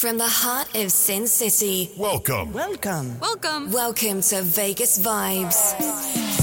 From the heart of Sin City. Welcome. Welcome. Welcome. Welcome to Vegas Vibes.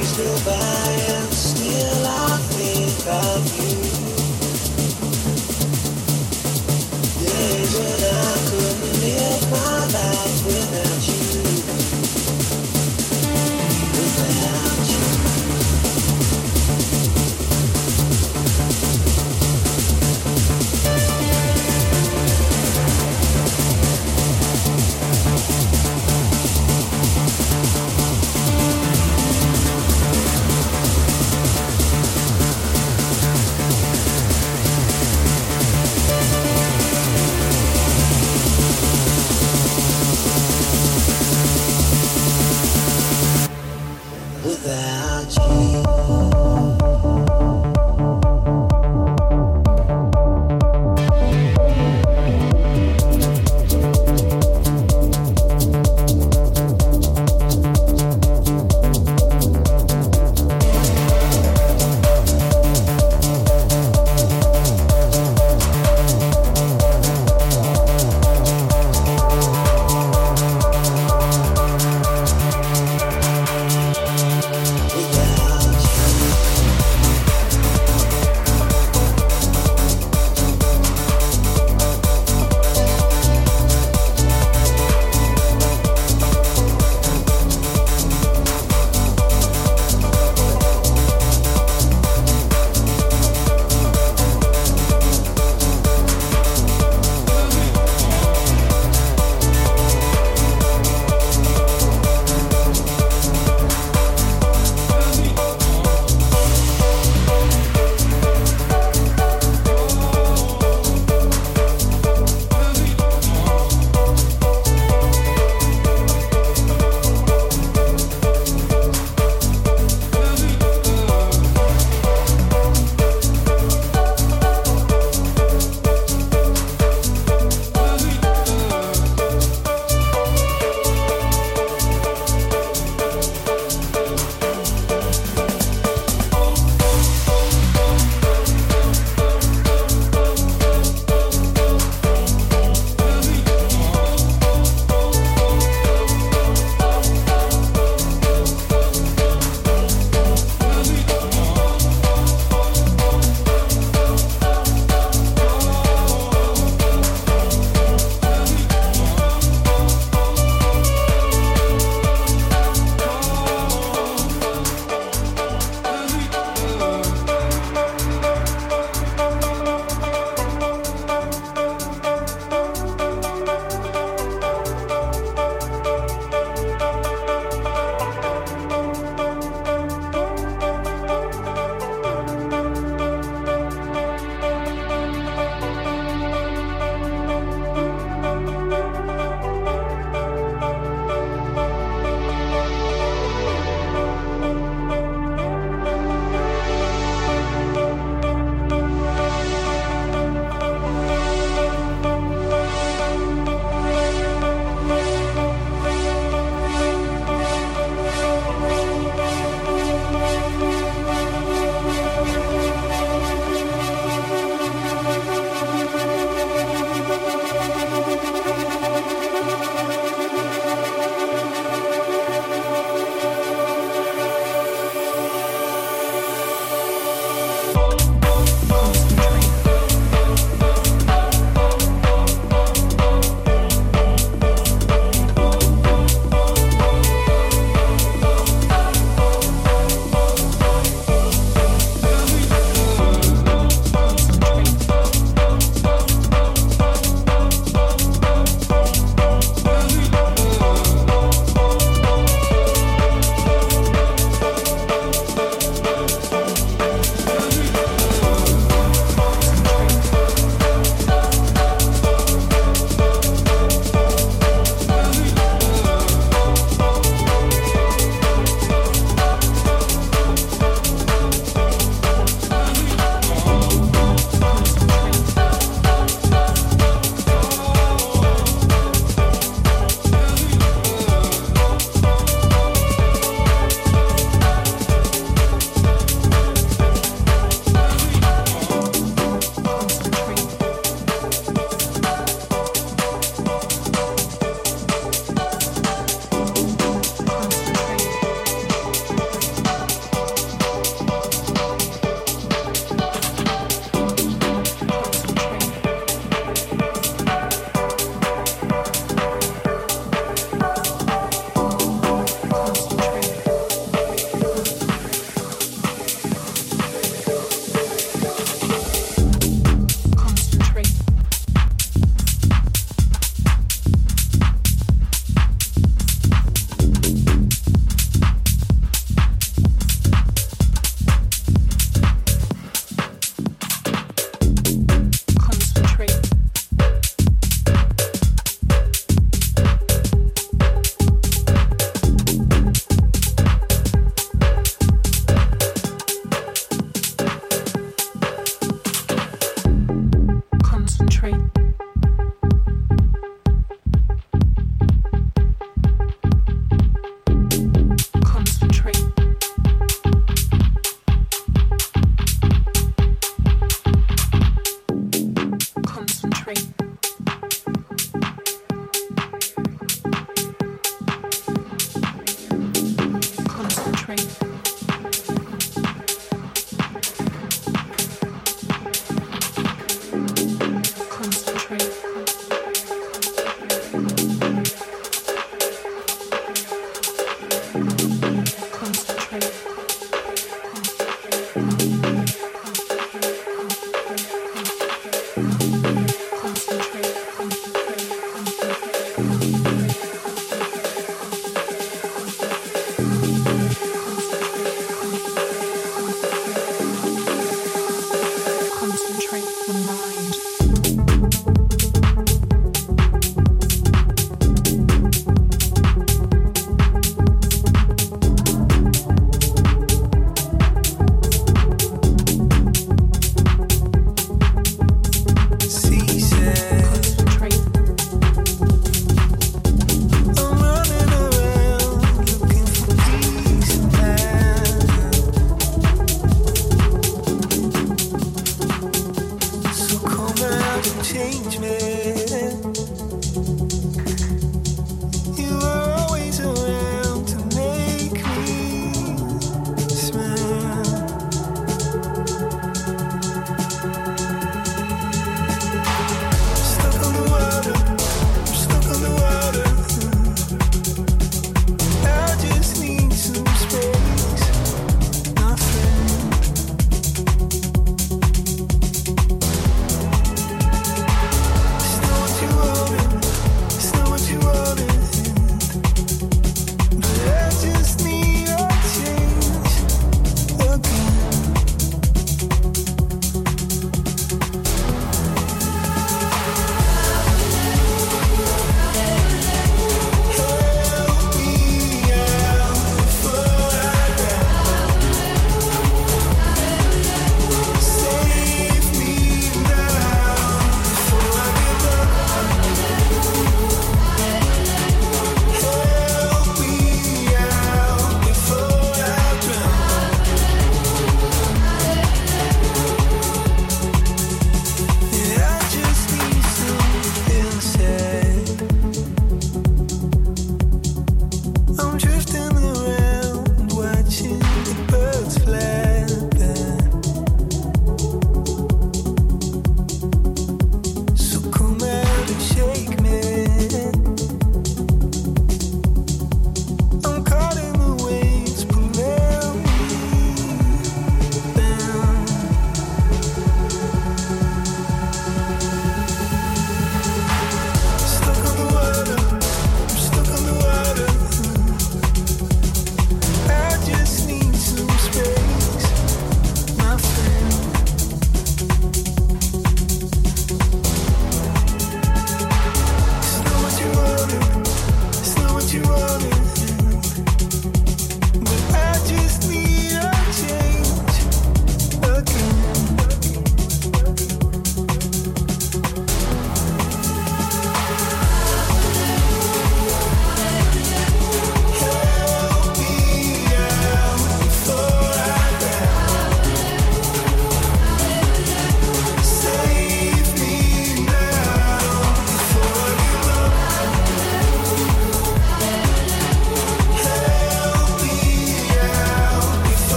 Go by and still I think of you.